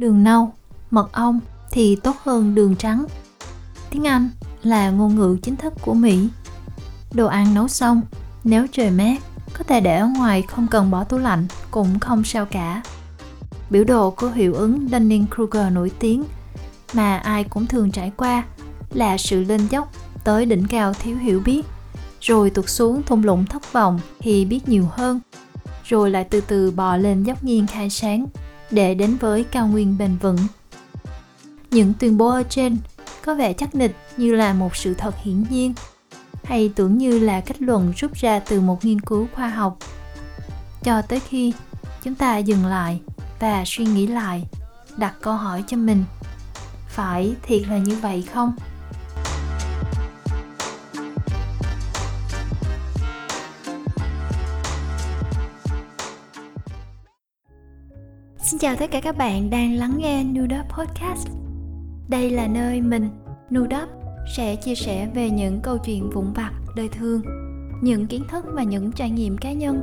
đường nâu, mật ong thì tốt hơn đường trắng. Tiếng Anh là ngôn ngữ chính thức của Mỹ. Đồ ăn nấu xong, nếu trời mát, có thể để ở ngoài không cần bỏ tủ lạnh cũng không sao cả. Biểu đồ của hiệu ứng Dunning-Kruger nổi tiếng mà ai cũng thường trải qua là sự lên dốc tới đỉnh cao thiếu hiểu biết rồi tụt xuống thung lũng thất vọng khi biết nhiều hơn rồi lại từ từ bò lên dốc nghiêng khai sáng để đến với cao nguyên bền vững. Những tuyên bố ở trên có vẻ chắc nịch như là một sự thật hiển nhiên, hay tưởng như là kết luận rút ra từ một nghiên cứu khoa học. Cho tới khi chúng ta dừng lại và suy nghĩ lại, đặt câu hỏi cho mình, phải thiệt là như vậy không? Xin chào tất cả các bạn đang lắng nghe Nudop Podcast. Đây là nơi mình, Nudop, sẽ chia sẻ về những câu chuyện vụn vặt đời thường, những kiến thức và những trải nghiệm cá nhân.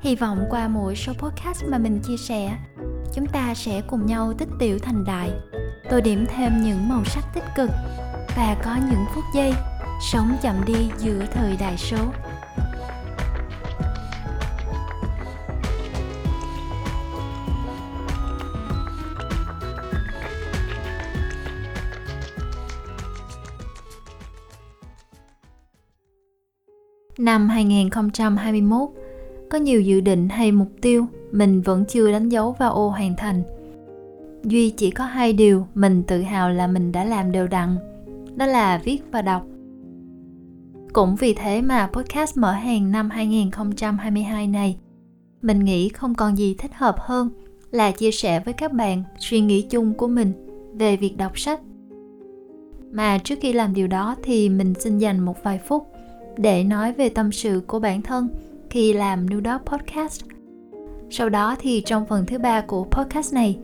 Hy vọng qua mỗi số podcast mà mình chia sẻ, chúng ta sẽ cùng nhau tích tiểu thành đại, tô điểm thêm những màu sắc tích cực và có những phút giây sống chậm đi giữa thời đại số. Năm 2021, có nhiều dự định hay mục tiêu mình vẫn chưa đánh dấu vào ô hoàn thành. Duy chỉ có hai điều mình tự hào là mình đã làm đều đặn, đó là viết và đọc. Cũng vì thế mà podcast mở hàng năm 2022 này, mình nghĩ không còn gì thích hợp hơn là chia sẻ với các bạn suy nghĩ chung của mình về việc đọc sách. Mà trước khi làm điều đó thì mình xin dành một vài phút để nói về tâm sự của bản thân khi làm New Dog Podcast. Sau đó thì trong phần thứ ba của podcast này,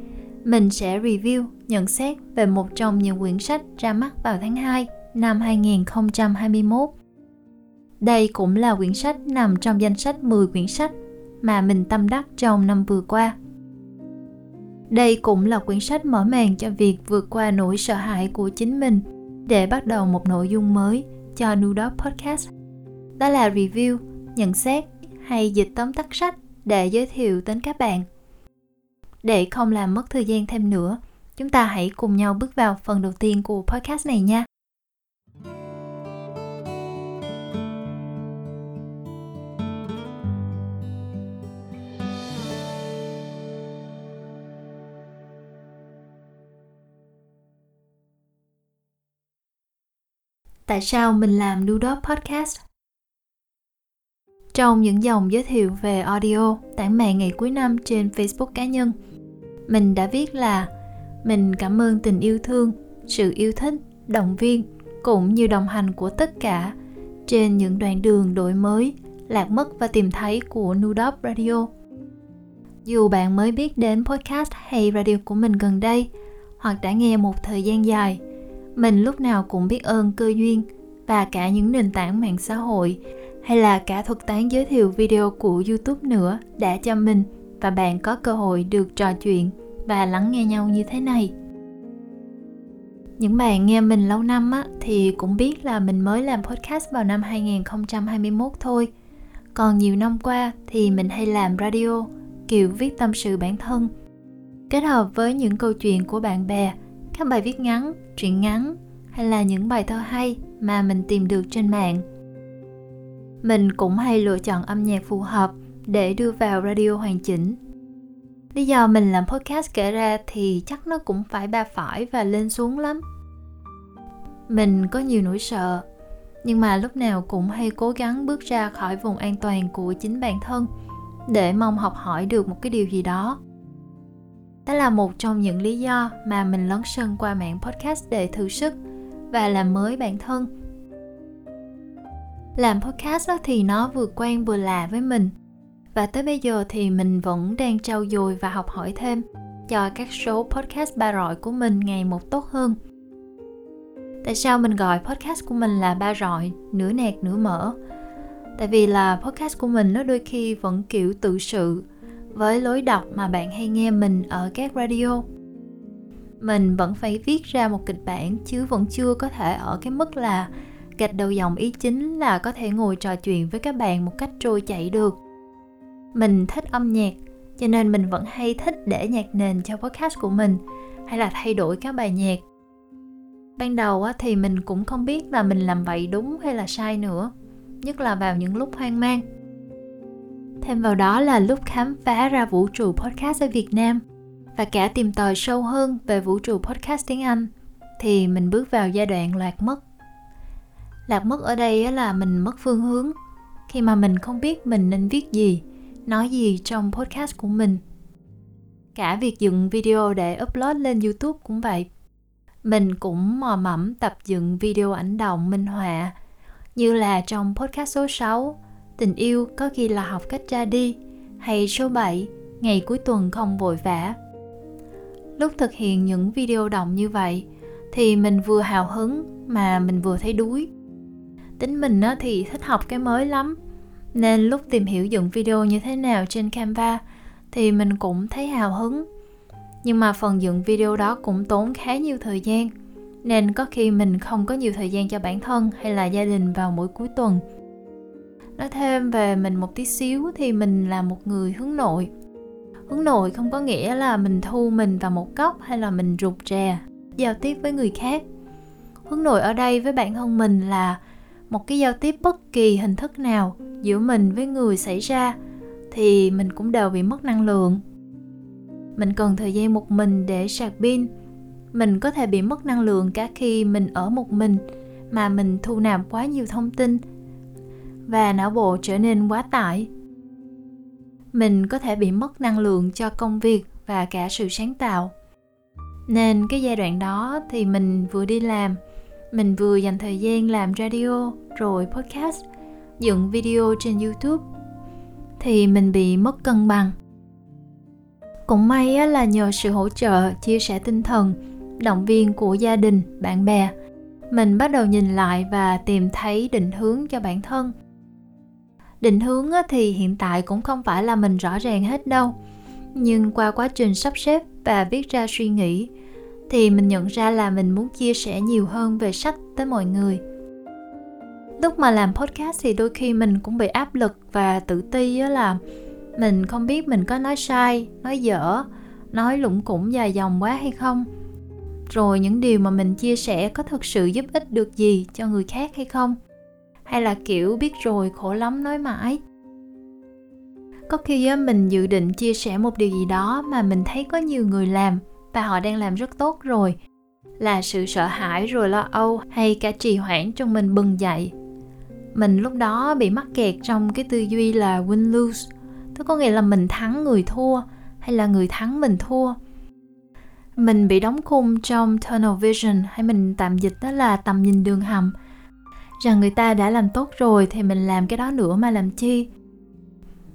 mình sẽ review, nhận xét về một trong những quyển sách ra mắt vào tháng 2 năm 2021. Đây cũng là quyển sách nằm trong danh sách 10 quyển sách mà mình tâm đắc trong năm vừa qua. Đây cũng là quyển sách mở màn cho việc vượt qua nỗi sợ hãi của chính mình để bắt đầu một nội dung mới cho New Dog Podcast đó là review, nhận xét hay dịch tóm tắt sách để giới thiệu đến các bạn. Để không làm mất thời gian thêm nữa, chúng ta hãy cùng nhau bước vào phần đầu tiên của podcast này nha. Tại sao mình làm Dudop Podcast? Trong những dòng giới thiệu về audio tản mạn ngày cuối năm trên Facebook cá nhân, mình đã viết là mình cảm ơn tình yêu thương, sự yêu thích, động viên cũng như đồng hành của tất cả trên những đoạn đường đổi mới, lạc mất và tìm thấy của Nudop Radio. Dù bạn mới biết đến podcast hay radio của mình gần đây, hoặc đã nghe một thời gian dài, mình lúc nào cũng biết ơn cơ duyên và cả những nền tảng mạng xã hội hay là cả thuật toán giới thiệu video của YouTube nữa đã cho mình và bạn có cơ hội được trò chuyện và lắng nghe nhau như thế này. Những bạn nghe mình lâu năm á, thì cũng biết là mình mới làm podcast vào năm 2021 thôi. Còn nhiều năm qua thì mình hay làm radio, kiểu viết tâm sự bản thân. Kết hợp với những câu chuyện của bạn bè, các bài viết ngắn, truyện ngắn hay là những bài thơ hay mà mình tìm được trên mạng mình cũng hay lựa chọn âm nhạc phù hợp để đưa vào radio hoàn chỉnh. Lý do mình làm podcast kể ra thì chắc nó cũng phải ba phải và lên xuống lắm. Mình có nhiều nỗi sợ, nhưng mà lúc nào cũng hay cố gắng bước ra khỏi vùng an toàn của chính bản thân để mong học hỏi được một cái điều gì đó. Đó là một trong những lý do mà mình lấn sân qua mạng podcast để thử sức và làm mới bản thân làm podcast đó thì nó vừa quen vừa lạ với mình. Và tới bây giờ thì mình vẫn đang trau dồi và học hỏi thêm cho các số podcast ba rọi của mình ngày một tốt hơn. Tại sao mình gọi podcast của mình là ba rọi, nửa nẹt, nửa mỡ? Tại vì là podcast của mình nó đôi khi vẫn kiểu tự sự với lối đọc mà bạn hay nghe mình ở các radio. Mình vẫn phải viết ra một kịch bản chứ vẫn chưa có thể ở cái mức là gạch đầu dòng ý chính là có thể ngồi trò chuyện với các bạn một cách trôi chảy được. Mình thích âm nhạc, cho nên mình vẫn hay thích để nhạc nền cho podcast của mình, hay là thay đổi các bài nhạc. Ban đầu thì mình cũng không biết là mình làm vậy đúng hay là sai nữa, nhất là vào những lúc hoang mang. Thêm vào đó là lúc khám phá ra vũ trụ podcast ở việt nam, và cả tìm tòi sâu hơn về vũ trụ podcast tiếng anh, thì mình bước vào giai đoạn loạt mất lạc mất ở đây là mình mất phương hướng. Khi mà mình không biết mình nên viết gì, nói gì trong podcast của mình. Cả việc dựng video để upload lên youtube cũng vậy. Mình cũng mò mẫm tập dựng video ảnh động, minh họa. Như là trong podcast số 6 Tình yêu có khi là học cách ra đi, hay số 7 Ngày cuối tuần không vội vã. Lúc thực hiện những video động như vậy, thì mình vừa hào hứng mà mình vừa thấy đuối tính mình thì thích học cái mới lắm. Nên lúc tìm hiểu dựng video như thế nào trên canva thì mình cũng thấy hào hứng. Nhưng mà phần dựng video đó cũng tốn khá nhiều thời gian. Nên có khi mình không có nhiều thời gian cho bản thân hay là gia đình vào mỗi cuối tuần. Nói thêm về mình một tí xíu thì mình là một người hướng nội. Hướng nội không có nghĩa là mình thu mình vào một góc hay là mình rụt rè, giao tiếp với người khác. Hướng nội ở đây với bản thân mình là một cái giao tiếp bất kỳ hình thức nào giữa mình với người xảy ra, thì mình cũng đều bị mất năng lượng. Mình cần thời gian một mình để sạc pin. Mình có thể bị mất năng lượng cả khi mình ở một mình, mà mình thu nạp quá nhiều thông tin và não bộ trở nên quá tải. Mình có thể bị mất năng lượng cho công việc và cả sự sáng tạo. Nên cái giai đoạn đó thì mình vừa đi làm mình vừa dành thời gian làm radio, rồi podcast, dựng video trên youtube. Thì mình bị mất cân bằng. Cũng may là nhờ sự hỗ trợ, chia sẻ tinh thần, động viên của gia đình, bạn bè, mình bắt đầu nhìn lại và tìm thấy định hướng cho bản thân. Định hướng thì hiện tại cũng không phải là mình rõ ràng hết đâu, nhưng qua quá trình sắp xếp và viết ra suy nghĩ thì mình nhận ra là mình muốn chia sẻ nhiều hơn về sách tới mọi người. Lúc mà làm podcast thì đôi khi mình cũng bị áp lực và tự ti á là mình không biết mình có nói sai, nói dở, nói lủng củng dài dòng quá hay không. Rồi những điều mà mình chia sẻ có thực sự giúp ích được gì cho người khác hay không? Hay là, kiểu, biết rồi khổ lắm nói mãi? Có khi mình dự định chia sẻ một điều gì đó mà mình thấy có nhiều người làm và họ đang làm rất tốt rồi. Là sự sợ hãi rồi lo âu hay cả trì hoãn trong mình bừng dậy. Mình lúc đó bị mắc kẹt trong cái tư duy là win lose. Tức có nghĩa là mình thắng người thua hay là người thắng mình thua. Mình bị đóng khung trong tunnel vision hay mình tạm dịch đó là tầm nhìn đường hầm. Rằng người ta đã làm tốt rồi thì mình làm cái đó nữa mà làm chi?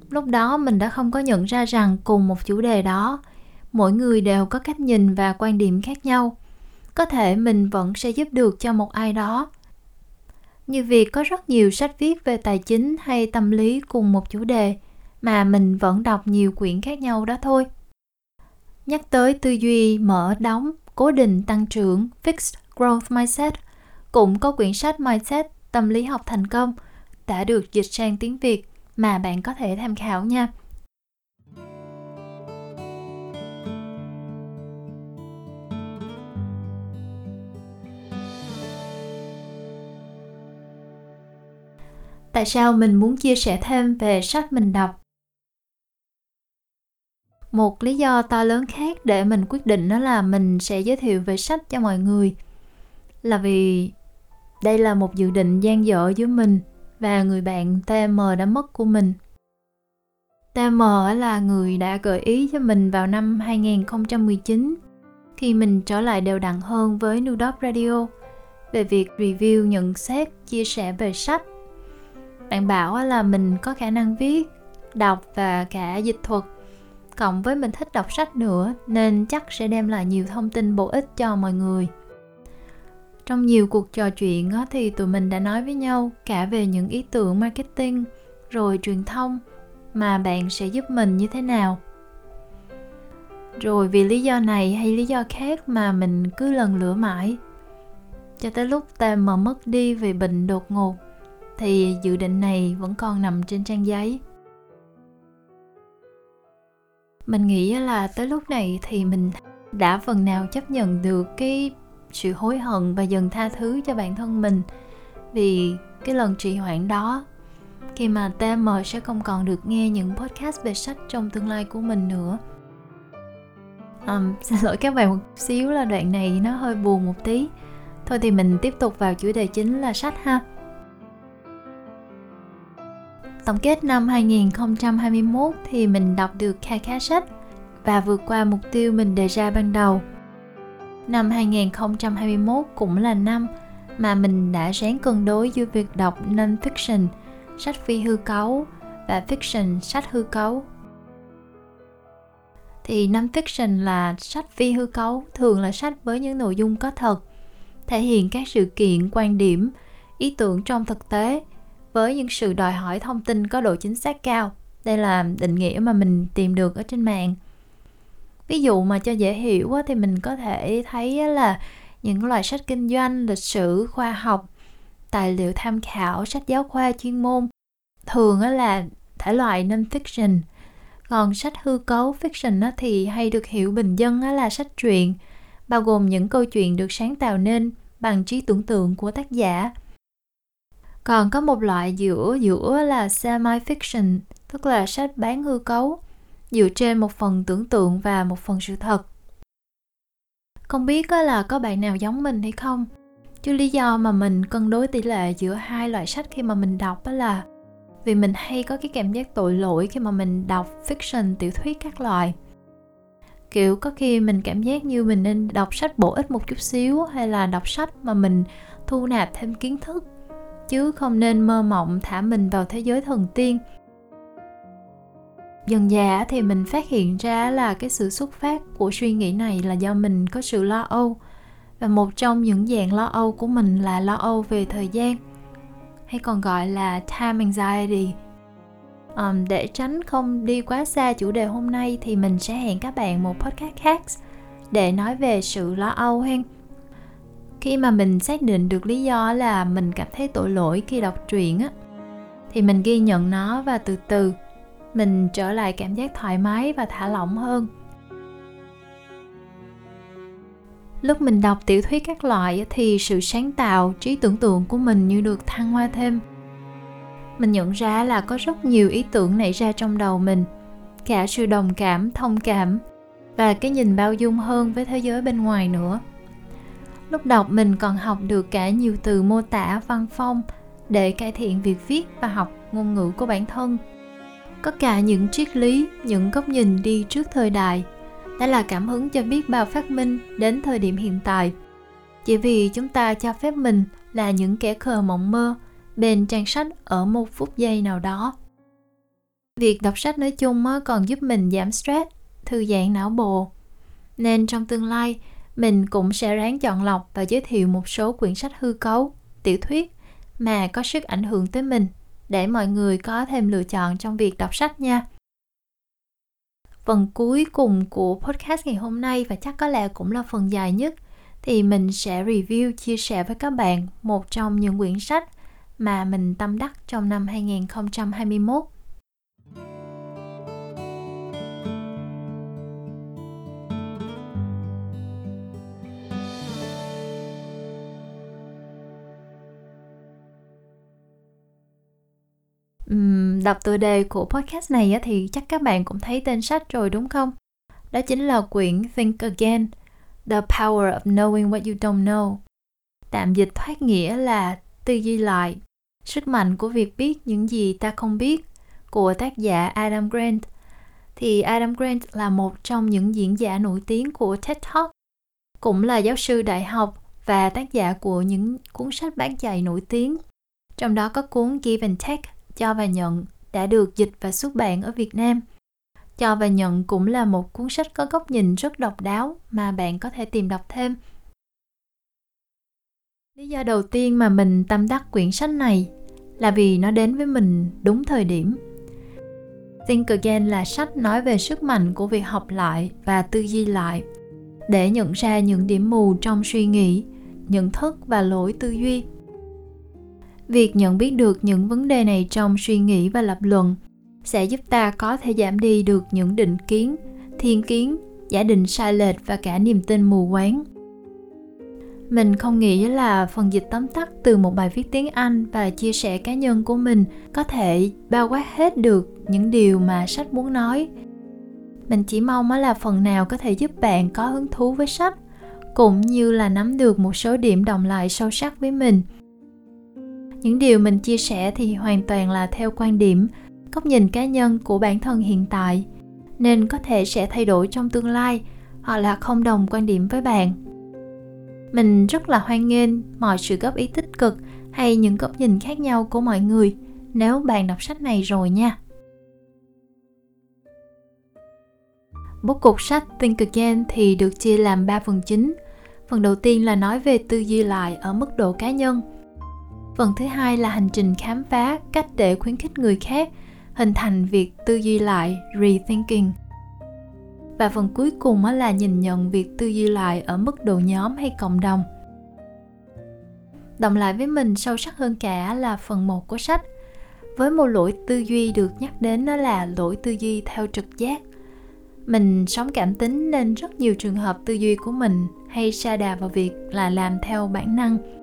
Lúc đó mình đã không có nhận ra rằng cùng một chủ đề đó mỗi người đều có cách nhìn và quan điểm khác nhau. Có thể mình vẫn sẽ giúp được cho một ai đó. Như việc có rất nhiều sách viết về tài chính hay tâm lý cùng một chủ đề, mà mình vẫn đọc nhiều quyển khác nhau đó thôi. Nhắc tới tư duy, mở đóng, cố định, tăng trưởng, fixed growth mindset, cũng có quyển sách mindset tâm lý học thành công đã được dịch sang tiếng việt mà bạn có thể tham khảo nha. Tại sao mình muốn chia sẻ thêm về sách mình đọc một lý do to lớn khác để mình quyết định đó là mình sẽ giới thiệu về sách cho mọi người là vì đây là một dự định gian dở giữa mình và người bạn TM đã mất của mình. TM là người đã gợi ý cho mình vào năm 2019 khi mình trở lại đều đặn hơn với New Dog Radio về việc review, nhận xét, chia sẻ về sách bạn bảo là mình có khả năng viết, đọc và cả dịch thuật. Cộng với mình thích đọc sách nữa, nên chắc sẽ đem lại nhiều thông tin bổ ích cho mọi người. Trong nhiều cuộc trò chuyện thì tụi mình đã nói với nhau cả về những ý tưởng marketing, rồi truyền thông mà bạn sẽ giúp mình như thế nào. Rồi vì lý do này hay lý do khác mà mình cứ lần lửa mãi, cho tới lúc ta mà mất đi vì bệnh đột ngột thì dự định này vẫn còn nằm trên trang giấy. Mình nghĩ là tới lúc này thì mình đã phần nào chấp nhận được cái sự hối hận và dần tha thứ cho bản thân mình. Vì cái lần trì hoãn đó khi mà TM sẽ không còn được nghe những podcast về sách trong tương lai của mình nữa. Um, xin lỗi các bạn một xíu là đoạn này nó hơi buồn một tí. Thôi thì mình tiếp tục vào chủ đề chính là sách ha. Tổng kết năm 2021 thì mình đọc được kha khá sách và vượt qua mục tiêu mình đề ra ban đầu. Năm 2021 cũng là năm mà mình đã ráng cân đối giữa việc đọc non-fiction, sách phi hư cấu và fiction, sách hư cấu. Thì non-fiction là sách phi hư cấu, thường là sách với những nội dung có thật, thể hiện các sự kiện, quan điểm, ý tưởng trong thực tế với những sự đòi hỏi thông tin có độ chính xác cao. Đây là định nghĩa mà mình tìm được ở trên mạng. Ví dụ mà cho dễ hiểu thì mình có thể thấy là những loại sách kinh doanh, lịch sử, khoa học, tài liệu tham khảo, sách giáo khoa chuyên môn thường là thể loại non-fiction. Còn sách hư cấu fiction thì hay được hiểu bình dân là sách truyện, bao gồm những câu chuyện được sáng tạo nên bằng trí tưởng tượng của tác giả còn có một loại giữa giữa là semi fiction tức là sách bán hư cấu, dựa trên một phần tưởng tượng và một phần sự thật. Không biết là có bạn nào giống mình hay không, chứ lý do mà mình cân đối tỷ lệ giữa hai loại sách khi mà mình đọc đó là vì mình hay có cái cảm giác tội lỗi khi mà mình đọc fiction, tiểu thuyết các loại. Kiểu, có khi mình cảm giác như mình nên đọc sách bổ ích một chút xíu hay là đọc sách mà mình thu nạp thêm kiến thức chứ không nên mơ mộng thả mình vào thế giới thần tiên. Dần dà thì mình phát hiện ra là cái sự xuất phát của suy nghĩ này là do mình có sự lo âu. Và một trong những dạng lo âu của mình là lo âu về thời gian hay còn gọi là time anxiety. Um, để tránh không đi quá xa chủ đề hôm nay thì mình sẽ hẹn các bạn một podcast khác để nói về sự lo âu hen khi mà mình xác định được lý do là mình cảm thấy tội lỗi khi đọc truyện á, thì mình ghi nhận nó và từ từ mình trở lại cảm giác thoải mái và thả lỏng hơn. Lúc mình đọc tiểu thuyết các loại thì sự sáng tạo, trí tưởng tượng của mình như được thăng hoa thêm. Mình nhận ra là có rất nhiều ý tưởng nảy ra trong đầu mình, cả sự đồng cảm, thông cảm và cái nhìn bao dung hơn với thế giới bên ngoài nữa lúc đọc mình còn học được cả nhiều từ mô tả văn phong để cải thiện việc viết và học ngôn ngữ của bản thân. Có cả những triết lý, những góc nhìn đi trước thời đại đã là cảm hứng cho biết bao phát minh đến thời điểm hiện tại. Chỉ vì chúng ta cho phép mình là những kẻ khờ mộng mơ bên trang sách ở một phút giây nào đó. Việc đọc sách nói chung còn giúp mình giảm stress, thư giãn não bộ. Nên trong tương lai mình cũng sẽ ráng chọn lọc và giới thiệu một số quyển sách hư cấu, tiểu thuyết mà có sức ảnh hưởng tới mình để mọi người có thêm lựa chọn trong việc đọc sách nha. Phần cuối cùng của podcast ngày hôm nay và chắc có lẽ cũng là phần dài nhất thì mình sẽ review chia sẻ với các bạn một trong những quyển sách mà mình tâm đắc trong năm 2021 um, đọc tựa đề của podcast này thì chắc các bạn cũng thấy tên sách rồi đúng không? Đó chính là quyển Think Again, The Power of Knowing What You Don't Know. Tạm dịch thoát nghĩa là tư duy lại, sức mạnh của việc biết những gì ta không biết của tác giả Adam Grant. Thì Adam Grant là một trong những diễn giả nổi tiếng của TED Talk, cũng là giáo sư đại học và tác giả của những cuốn sách bán chạy nổi tiếng. Trong đó có cuốn Give and Take cho và nhận đã được dịch và xuất bản ở Việt Nam. Cho và nhận cũng là một cuốn sách có góc nhìn rất độc đáo mà bạn có thể tìm đọc thêm. Lý do đầu tiên mà mình tâm đắc quyển sách này là vì nó đến với mình đúng thời điểm. Think Again là sách nói về sức mạnh của việc học lại và tư duy lại để nhận ra những điểm mù trong suy nghĩ, nhận thức và lỗi tư duy. Việc nhận biết được những vấn đề này trong suy nghĩ và lập luận sẽ giúp ta có thể giảm đi được những định kiến, thiên kiến, giả định sai lệch và cả niềm tin mù quáng. Mình không nghĩ là phần dịch tóm tắt từ một bài viết tiếng anh và chia sẻ cá nhân của mình có thể bao quát hết được những điều mà sách muốn nói. Mình chỉ mong là phần nào có thể giúp bạn có hứng thú với sách cũng như là nắm được một số điểm đồng lại sâu sắc với mình những điều mình chia sẻ thì hoàn toàn là theo quan điểm, góc nhìn cá nhân của bản thân hiện tại, nên có thể sẽ thay đổi trong tương lai hoặc là không đồng quan điểm với bạn mình rất là hoan nghênh mọi sự góp ý tích cực hay những góc nhìn khác nhau của mọi người nếu bạn đọc sách này rồi nha Bố cục sách Think Again thì được chia làm 3 phần chính. Phần đầu tiên là nói về tư duy lại ở mức độ cá nhân. Phần thứ hai là hành trình khám phá cách để khuyến khích người khác, hình thành việc tư duy lại, rethinking. Và phần cuối cùng là nhìn nhận việc tư duy lại ở mức độ nhóm hay cộng đồng. Đồng lại với mình sâu sắc hơn cả là phần 1 của sách. Với một lỗi tư duy được nhắc đến đó là lỗi tư duy theo trực giác. Mình sống cảm tính nên rất nhiều trường hợp tư duy của mình hay sa đà vào việc là làm theo bản năng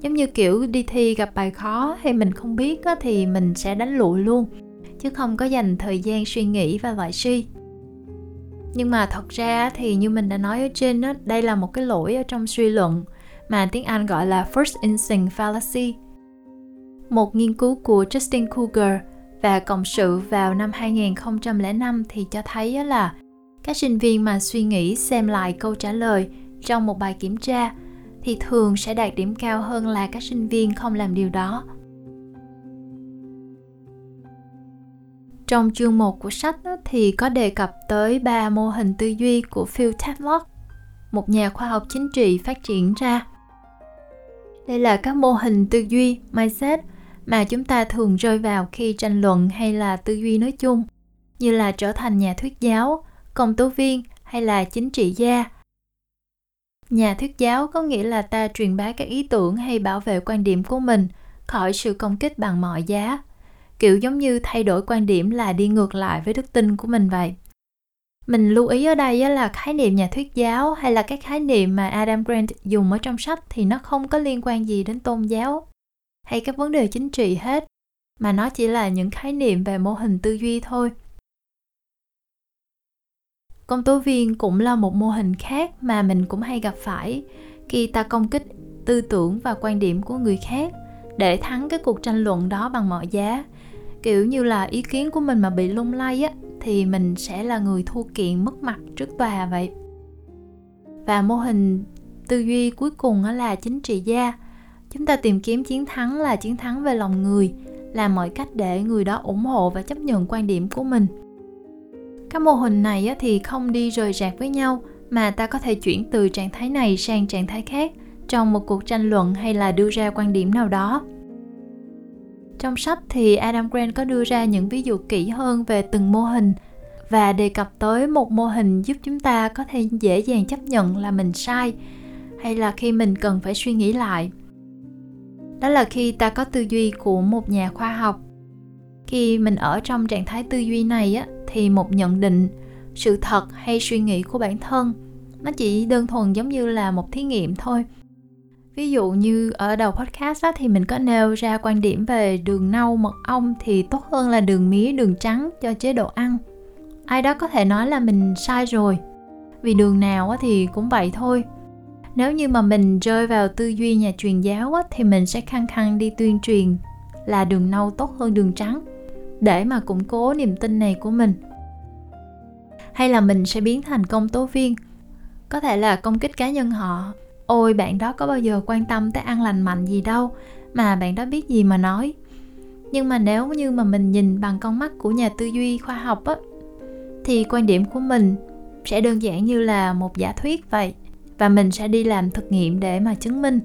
giống như kiểu đi thi gặp bài khó hay mình không biết thì mình sẽ đánh lụi luôn, chứ không có dành thời gian suy nghĩ và loại suy nhưng mà thật ra thì như mình đã nói ở trên đó đây là một cái lỗi ở trong suy luận mà tiếng Anh gọi là first instinct fallacy. Một nghiên cứu của Justin cougar và cộng sự vào năm 2005 thì cho thấy là các sinh viên mà suy nghĩ xem lại câu trả lời trong một bài kiểm tra thì thường sẽ đạt điểm cao hơn là các sinh viên không làm điều đó. Trong chương 1 của sách thì có đề cập tới ba mô hình tư duy của Phil Tatlock, một nhà khoa học chính trị phát triển ra. Đây là các mô hình tư duy, mindset mà chúng ta thường rơi vào khi tranh luận hay là tư duy nói chung, như là trở thành nhà thuyết giáo, công tố viên hay là chính trị gia. Nhà thuyết giáo có nghĩa là ta truyền bá các ý tưởng hay bảo vệ quan điểm của mình khỏi sự công kích bằng mọi giá. Kiểu giống như thay đổi quan điểm là đi ngược lại với đức tin của mình vậy. Mình lưu ý ở đây là khái niệm nhà thuyết giáo hay là các khái niệm mà Adam Grant dùng ở trong sách thì nó không có liên quan gì đến tôn giáo hay các vấn đề chính trị hết, mà nó chỉ là những khái niệm về mô hình tư duy thôi công tố viên cũng là một mô hình khác mà mình cũng hay gặp phải khi ta công kích tư tưởng và quan điểm của người khác để thắng cái cuộc tranh luận đó bằng mọi giá. Kiểu như là ý kiến của mình mà bị lung lay á, thì mình sẽ là người thua kiện mất mặt trước tòa vậy. Và mô hình tư duy cuối cùng là chính trị gia. Chúng ta tìm kiếm chiến thắng là chiến thắng về lòng người làm mọi cách để người đó ủng hộ và chấp nhận quan điểm của mình các mô hình này thì không đi rời rạc với nhau mà ta có thể chuyển từ trạng thái này sang trạng thái khác trong một cuộc tranh luận hay là đưa ra quan điểm nào đó. Trong sách thì Adam Grant có đưa ra những ví dụ kỹ hơn về từng mô hình và đề cập tới một mô hình giúp chúng ta có thể dễ dàng chấp nhận là mình sai hay là khi mình cần phải suy nghĩ lại. Đó là khi ta có tư duy của một nhà khoa học. Khi mình ở trong trạng thái tư duy này á, thì một nhận định sự thật hay suy nghĩ của bản thân nó chỉ đơn thuần giống như là một thí nghiệm thôi. Ví dụ như ở đầu podcast đó thì mình có nêu ra quan điểm về đường nâu mật ong thì tốt hơn là đường mía đường trắng cho chế độ ăn. Ai đó có thể nói là mình sai rồi. Vì đường nào á, thì cũng vậy thôi. Nếu như mà mình rơi vào tư duy nhà truyền giáo á, thì mình sẽ khăng khăng đi tuyên truyền là đường nâu tốt hơn đường trắng để mà củng cố niềm tin này của mình. Hay là mình sẽ biến thành công tố viên? Có thể là công kích cá nhân họ. Ôi, bạn đó có bao giờ quan tâm tới ăn lành mạnh gì đâu, mà bạn đó biết gì mà nói. Nhưng mà nếu như mà mình nhìn bằng con mắt của nhà tư duy khoa học á, thì quan điểm của mình sẽ đơn giản như là một giả thuyết vậy, và mình sẽ đi làm thực nghiệm để mà chứng minh.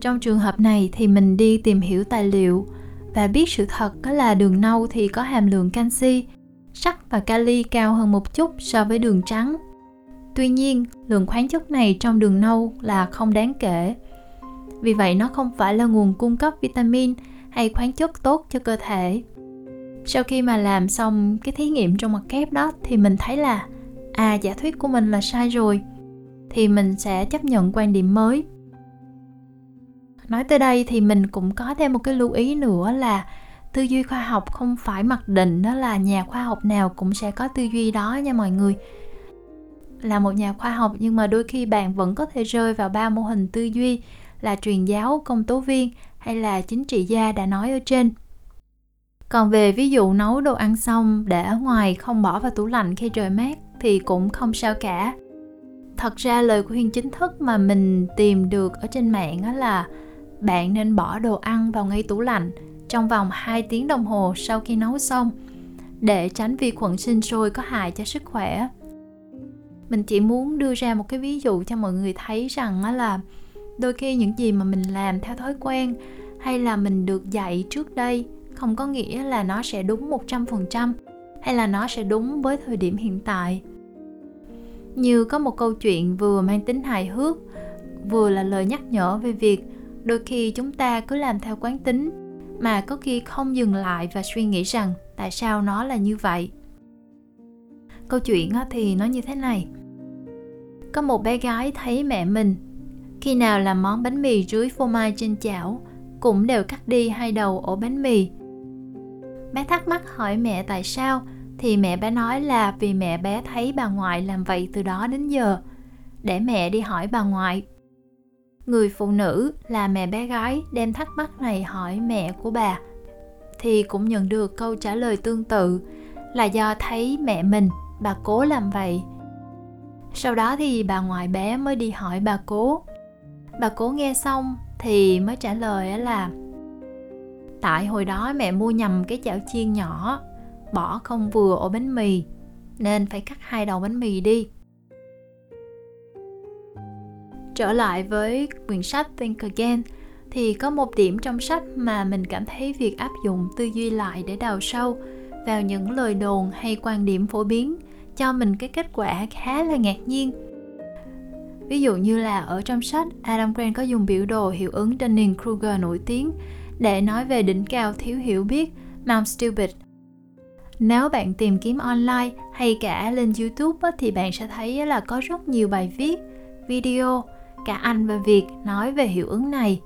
Trong trường hợp này thì mình đi tìm hiểu tài liệu và biết sự thật đó là đường nâu thì có hàm lượng canxi, sắt và kali cao hơn một chút so với đường trắng. Tuy nhiên, lượng khoáng chất này trong đường nâu là không đáng kể. Vì vậy nó không phải là nguồn cung cấp vitamin hay khoáng chất tốt cho cơ thể. Sau khi mà làm xong cái thí nghiệm trong mặt kép đó thì mình thấy là à giả thuyết của mình là sai rồi thì mình sẽ chấp nhận quan điểm mới nói tới đây thì mình cũng có thêm một cái lưu ý nữa là tư duy khoa học không phải mặc định đó là nhà khoa học nào cũng sẽ có tư duy đó nha mọi người. Là một nhà khoa học nhưng mà đôi khi bạn vẫn có thể rơi vào ba mô hình tư duy là truyền giáo, công tố viên hay là chính trị gia đã nói ở trên. Còn về ví dụ nấu đồ ăn xong để ở ngoài không bỏ vào tủ lạnh khi trời mát thì cũng không sao cả. Thật ra lời khuyên chính thức mà mình tìm được ở trên mạng đó là bạn nên bỏ đồ ăn vào ngay tủ lạnh trong vòng 2 tiếng đồng hồ sau khi nấu xong để tránh vi khuẩn sinh sôi có hại cho sức khỏe. Mình chỉ muốn đưa ra một cái ví dụ cho mọi người thấy rằng là đôi khi những gì mà mình làm theo thói quen hay là mình được dạy trước đây không có nghĩa là nó sẽ đúng 100% hay là nó sẽ đúng với thời điểm hiện tại. Như có một câu chuyện vừa mang tính hài hước, vừa là lời nhắc nhở về việc đôi khi chúng ta cứ làm theo quán tính, mà có khi không dừng lại và suy nghĩ rằng tại sao nó là như vậy. Câu chuyện thì nó như thế này. Có một bé gái thấy mẹ mình, khi nào làm món bánh mì rưới phô mai trên chảo, cũng đều cắt đi hai đầu ổ bánh mì. Bé thắc mắc hỏi mẹ tại sao, thì mẹ bé nói là vì mẹ bé thấy bà ngoại làm vậy từ đó đến giờ. Để mẹ đi hỏi bà ngoại người phụ nữ là mẹ bé gái đem thắc mắc này hỏi mẹ của bà, thì cũng nhận được câu trả lời tương tự là do thấy mẹ mình, bà cố làm vậy. Sau đó thì bà ngoại bé mới đi hỏi bà cố. Bà cố nghe xong thì mới trả lời là, tại hồi đó mẹ mua nhầm cái chảo chiên nhỏ, bỏ không vừa ổ bánh mì, nên phải cắt hai đầu bánh mì đi trở lại với quyển sách Think Again. Thì có một điểm trong sách mà mình cảm thấy việc áp dụng tư duy lại để đào sâu vào những lời đồn hay quan điểm phổ biến cho mình cái kết quả khá là ngạc nhiên. Ví dụ như là ở trong sách Adam Grant có dùng biểu đồ hiệu ứng Dunning-Kruger nổi tiếng để nói về đỉnh cao thiếu hiểu biết Mount Stupid. Nếu bạn tìm kiếm online hay cả lên YouTube thì bạn sẽ thấy là có rất nhiều bài viết, video cả Anh và Việt nói về hiệu ứng này.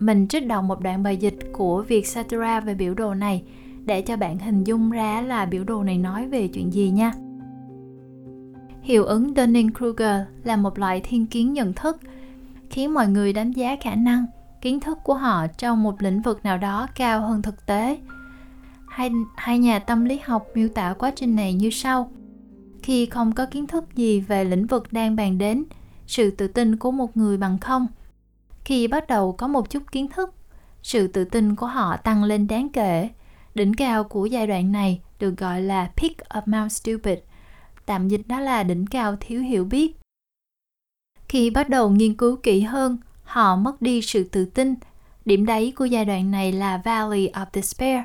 Mình trích đọc một đoạn bài dịch của Việt Satura về biểu đồ này để cho bạn hình dung ra là biểu đồ này nói về chuyện gì nha. Hiệu ứng Dunning-Kruger là một loại thiên kiến nhận thức khiến mọi người đánh giá khả năng, kiến thức của họ trong một lĩnh vực nào đó cao hơn thực tế. Hai, hai nhà tâm lý học miêu tả quá trình này như sau. Khi không có kiến thức gì về lĩnh vực đang bàn đến, sự tự tin của một người bằng không. Khi bắt đầu có một chút kiến thức, sự tự tin của họ tăng lên đáng kể. Đỉnh cao của giai đoạn này được gọi là peak of Mount Stupid, tạm dịch đó là đỉnh cao thiếu hiểu biết. Khi bắt đầu nghiên cứu kỹ hơn, họ mất đi sự tự tin. Điểm đáy của giai đoạn này là valley of despair,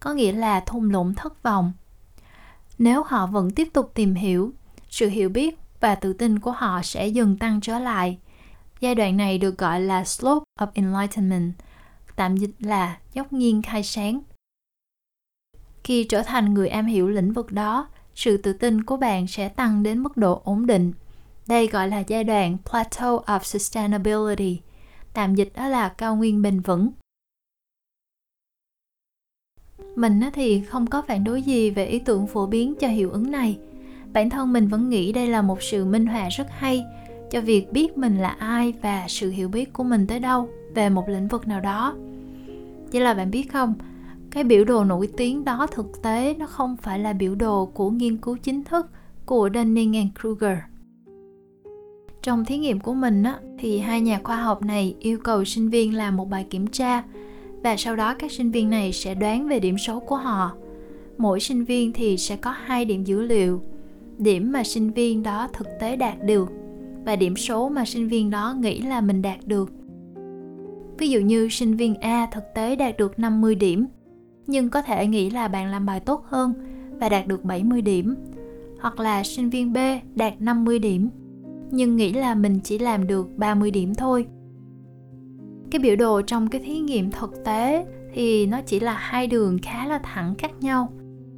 có nghĩa là thung lũng thất vọng. Nếu họ vẫn tiếp tục tìm hiểu, sự hiểu biết và tự tin của họ sẽ dần tăng trở lại. Giai đoạn này được gọi là slope of enlightenment, tạm dịch là dốc nghiêng khai sáng. Khi trở thành người am hiểu lĩnh vực đó, sự tự tin của bạn sẽ tăng đến mức độ ổn định. Đây gọi là giai đoạn plateau of sustainability, tạm dịch đó là cao nguyên bền vững. Mình thì không có phản đối gì về ý tưởng phổ biến cho hiệu ứng này bản thân mình vẫn nghĩ đây là một sự minh họa rất hay cho việc biết mình là ai và sự hiểu biết của mình tới đâu về một lĩnh vực nào đó chỉ là bạn biết không cái biểu đồ nổi tiếng đó thực tế nó không phải là biểu đồ của nghiên cứu chính thức của Dunning and Kruger. Trong thí nghiệm của mình á, thì hai nhà khoa học này yêu cầu sinh viên làm một bài kiểm tra và sau đó các sinh viên này sẽ đoán về điểm số của họ. Mỗi sinh viên thì sẽ có hai điểm dữ liệu điểm mà sinh viên đó thực tế đạt được và điểm số mà sinh viên đó nghĩ là mình đạt được Ví dụ như sinh viên A thực tế đạt được 50 điểm, nhưng có thể nghĩ là bạn làm bài tốt hơn và đạt được 70 điểm. Hoặc là sinh viên B đạt 50 điểm, nhưng nghĩ là mình chỉ làm được 30 điểm thôi. Cái biểu đồ trong cái thí nghiệm thực tế thì nó chỉ là hai đường khá là thẳng khác nhau,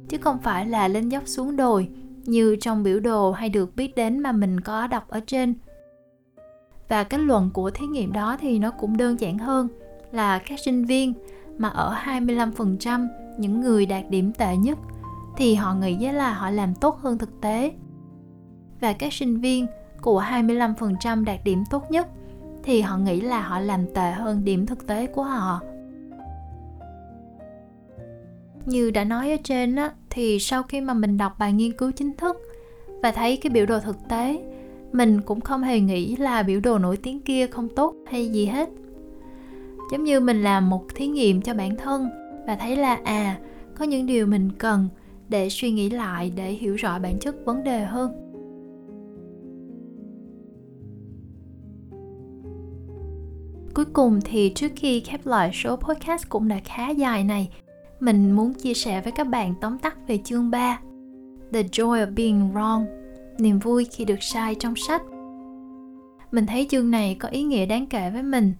chứ không phải là lên dốc xuống đồi như trong biểu đồ hay được biết đến mà mình có đọc ở trên và kết luận của thí nghiệm đó thì nó cũng đơn giản hơn là các sinh viên mà ở 25% những người đạt điểm tệ nhất thì họ nghĩ là họ làm tốt hơn thực tế. Và các sinh viên của 25% đạt điểm tốt nhất thì họ nghĩ là họ làm tệ hơn điểm thực tế của họ. Như đã nói ở trên á, thì sau khi mà mình đọc bài nghiên cứu chính thức và thấy cái biểu đồ thực tế, mình cũng không hề nghĩ là biểu đồ nổi tiếng kia không tốt hay gì hết. Giống như mình làm một thí nghiệm cho bản thân và thấy là à có những điều mình cần để suy nghĩ lại để hiểu rõ bản chất vấn đề hơn. Cuối cùng thì trước khi khép lại số podcast cũng đã khá dài này mình muốn chia sẻ với các bạn tóm tắt về chương 3 The Joy of Being Wrong, niềm vui khi được sai trong sách. Mình thấy chương này có ý nghĩa đáng kể với mình,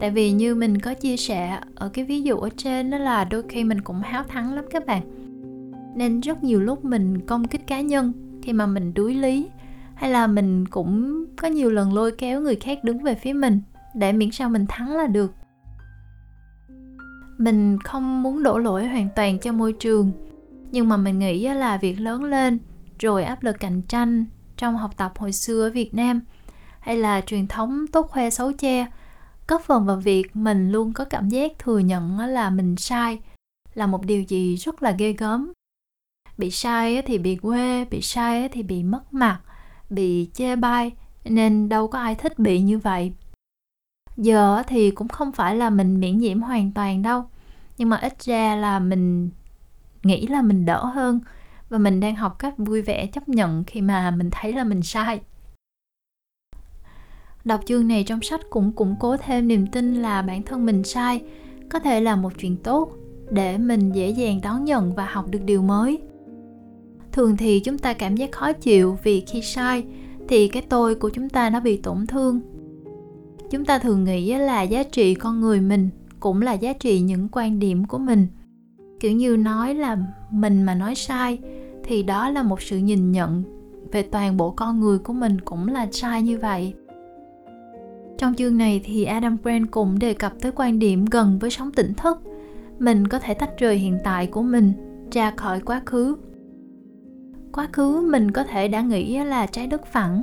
tại vì như mình có chia sẻ ở cái ví dụ ở trên đó là đôi khi mình cũng háo thắng lắm các bạn. Nên rất nhiều lúc mình công kích cá nhân khi mà mình đuối lý, hay là mình cũng có nhiều lần lôi kéo người khác đứng về phía mình để miễn sao mình thắng là được mình không muốn đổ lỗi hoàn toàn cho môi trường. Nhưng mà mình nghĩ là việc lớn lên, rồi áp lực cạnh tranh trong học tập hồi xưa ở Việt Nam, hay là truyền thống tốt khoe xấu che, góp phần vào việc mình luôn có cảm giác thừa nhận là mình sai, là một điều gì rất là ghê gớm. Bị sai thì bị quê, bị sai thì bị mất mặt, bị chê bai, nên đâu có ai thích bị như vậy giờ thì cũng không phải là mình miễn nhiễm hoàn toàn đâu, nhưng mà ít ra là mình nghĩ là mình đỡ hơn và mình đang học cách vui vẻ chấp nhận khi mà mình thấy là mình sai. Đọc chương này trong sách cũng củng cố thêm niềm tin là bản thân mình sai, có thể là một chuyện tốt để mình dễ dàng đón nhận và học được điều mới. Thường thì chúng ta cảm giác khó chịu vì khi sai thì cái tôi của chúng ta nó bị tổn thương chúng ta thường nghĩ là giá trị con người mình cũng là giá trị những quan điểm của mình. Kiểu như nói là mình mà nói sai thì đó là một sự nhìn nhận về toàn bộ con người của mình cũng là sai như vậy. Trong chương này thì Adam Grant cũng đề cập tới quan điểm gần với sống tỉnh thức. Mình có thể tách rời hiện tại của mình ra khỏi quá khứ. Quá khứ mình có thể đã nghĩ là trái đất phẳng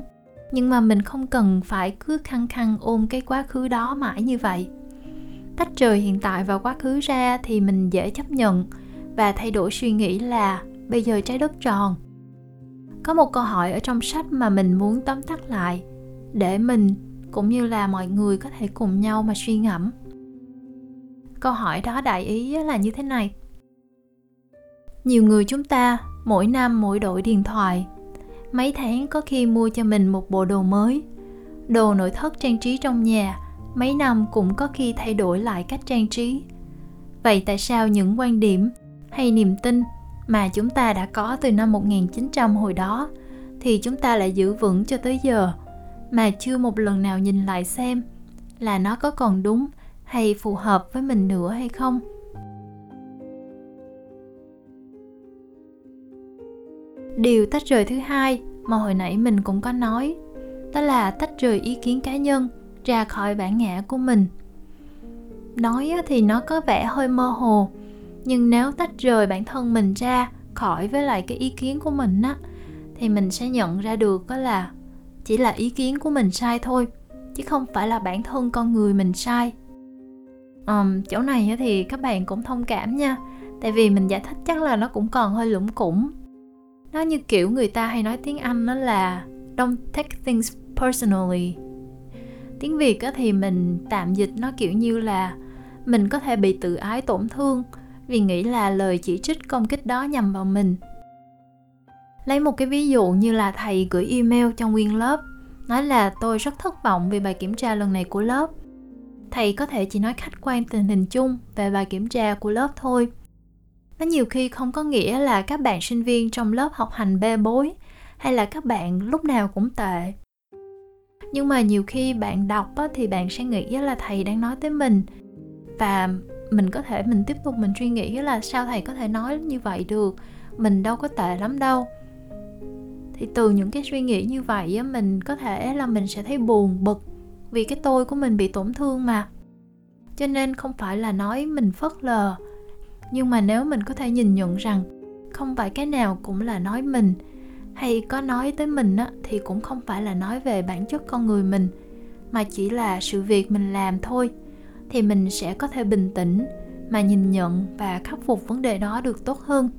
nhưng mà mình không cần phải cứ khăng khăng ôm cái quá khứ đó mãi như vậy. Tách rời hiện tại và quá khứ ra thì mình dễ chấp nhận và thay đổi suy nghĩ là bây giờ trái đất tròn. Có một câu hỏi ở trong sách mà mình muốn tóm tắt lại, để mình cũng như là mọi người có thể cùng nhau mà suy ngẫm. Câu hỏi đó đại ý là như thế này. Nhiều người chúng ta mỗi năm mỗi đổi điện thoại mấy tháng có khi mua cho mình một bộ đồ mới. Đồ nội thất trang trí trong nhà, mấy năm cũng có khi thay đổi lại cách trang trí. Vậy tại sao những quan điểm hay niềm tin mà chúng ta đã có từ năm 1900 hồi đó thì chúng ta lại giữ vững cho tới giờ, mà chưa một lần nào nhìn lại xem là nó có còn đúng hay phù hợp với mình nữa hay không? Điều tách rời thứ hai mà hồi nãy mình cũng có nói đó là tách rời ý kiến cá nhân ra khỏi bản ngã của mình. Nói thì nó có vẻ hơi mơ hồ nhưng nếu tách rời bản thân mình ra khỏi với lại cái ý kiến của mình á thì mình sẽ nhận ra được đó là chỉ là ý kiến của mình sai thôi chứ không phải là bản thân con người mình sai. Um, chỗ này thì các bạn cũng thông cảm nha tại vì mình giải thích chắc là nó cũng còn hơi lủng củng nó như kiểu người ta hay nói tiếng anh nó là don't take things personally. Tiếng việt thì mình tạm dịch nó kiểu như là mình có thể bị tự ái tổn thương vì nghĩ là lời chỉ trích công kích đó nhằm vào mình. Lấy một cái ví dụ như là thầy gửi email trong nguyên lớp, nói là tôi rất thất vọng vì bài kiểm tra lần này của lớp. Thầy có thể chỉ nói khách quan tình hình chung về bài kiểm tra của lớp thôi nó nhiều khi không có nghĩa là các bạn sinh viên trong lớp học hành bê bối hay là các bạn lúc nào cũng tệ. Nhưng mà nhiều khi bạn đọc á, thì bạn sẽ nghĩ là thầy đang nói tới mình. Và mình có thể mình tiếp tục mình suy nghĩ là sao thầy có thể nói như vậy được? Mình đâu có tệ lắm đâu. Thì từ những cái suy nghĩ như vậy á, mình có thể là mình sẽ thấy buồn bực vì cái tôi của mình bị tổn thương mà. Cho nên không phải là nói mình phớt lờ nhưng mà nếu mình có thể nhìn nhận rằng không phải cái nào cũng là nói mình hay có nói tới mình á, thì cũng không phải là nói về bản chất con người mình mà chỉ là sự việc mình làm thôi thì mình sẽ có thể bình tĩnh mà nhìn nhận và khắc phục vấn đề đó được tốt hơn.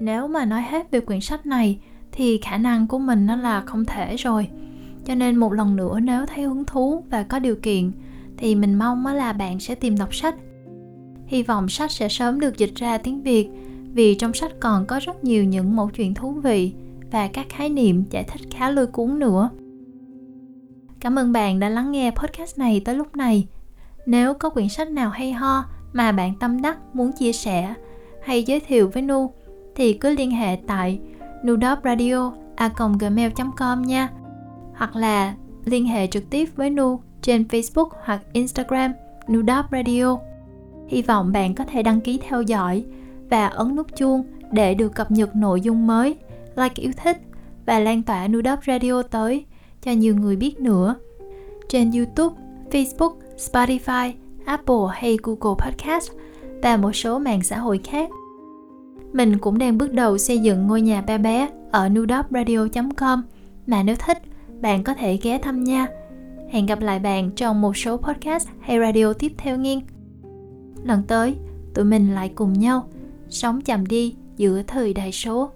Nếu mà nói hết về quyển sách này thì khả năng của mình nó là không thể rồi. Cho nên một lần nữa nếu thấy hứng thú và có điều kiện thì mình mong là bạn sẽ tìm đọc sách. Hy vọng sách sẽ sớm được dịch ra tiếng việt, vì trong sách còn có rất nhiều những mẫu chuyện thú vị và các khái niệm giải thích khá lôi cuốn nữa. Cảm ơn bạn đã lắng nghe podcast này tới lúc này. Nếu có quyển sách nào hay ho mà bạn tâm đắc muốn chia sẻ hay giới thiệu với nu, thì cứ liên hệ tại nudopradio.gmail.com nha. Hoặc là liên hệ trực tiếp với Nu trên Facebook hoặc Instagram Nudop Radio. Hy vọng bạn có thể đăng ký theo dõi và ấn nút chuông để được cập nhật nội dung mới, like yêu thích và lan tỏa Nudop Radio tới cho nhiều người biết nữa. Trên YouTube, Facebook, Spotify, Apple hay Google Podcast và một số mạng xã hội khác. Mình cũng đang bước đầu xây dựng ngôi nhà ba bé ở nudopradio.com mà nếu thích, bạn có thể ghé thăm nha. Hẹn gặp lại bạn trong một số podcast hay radio tiếp theo nghiêng. Lần tới, tụi mình lại cùng nhau sống chậm đi giữa thời đại số.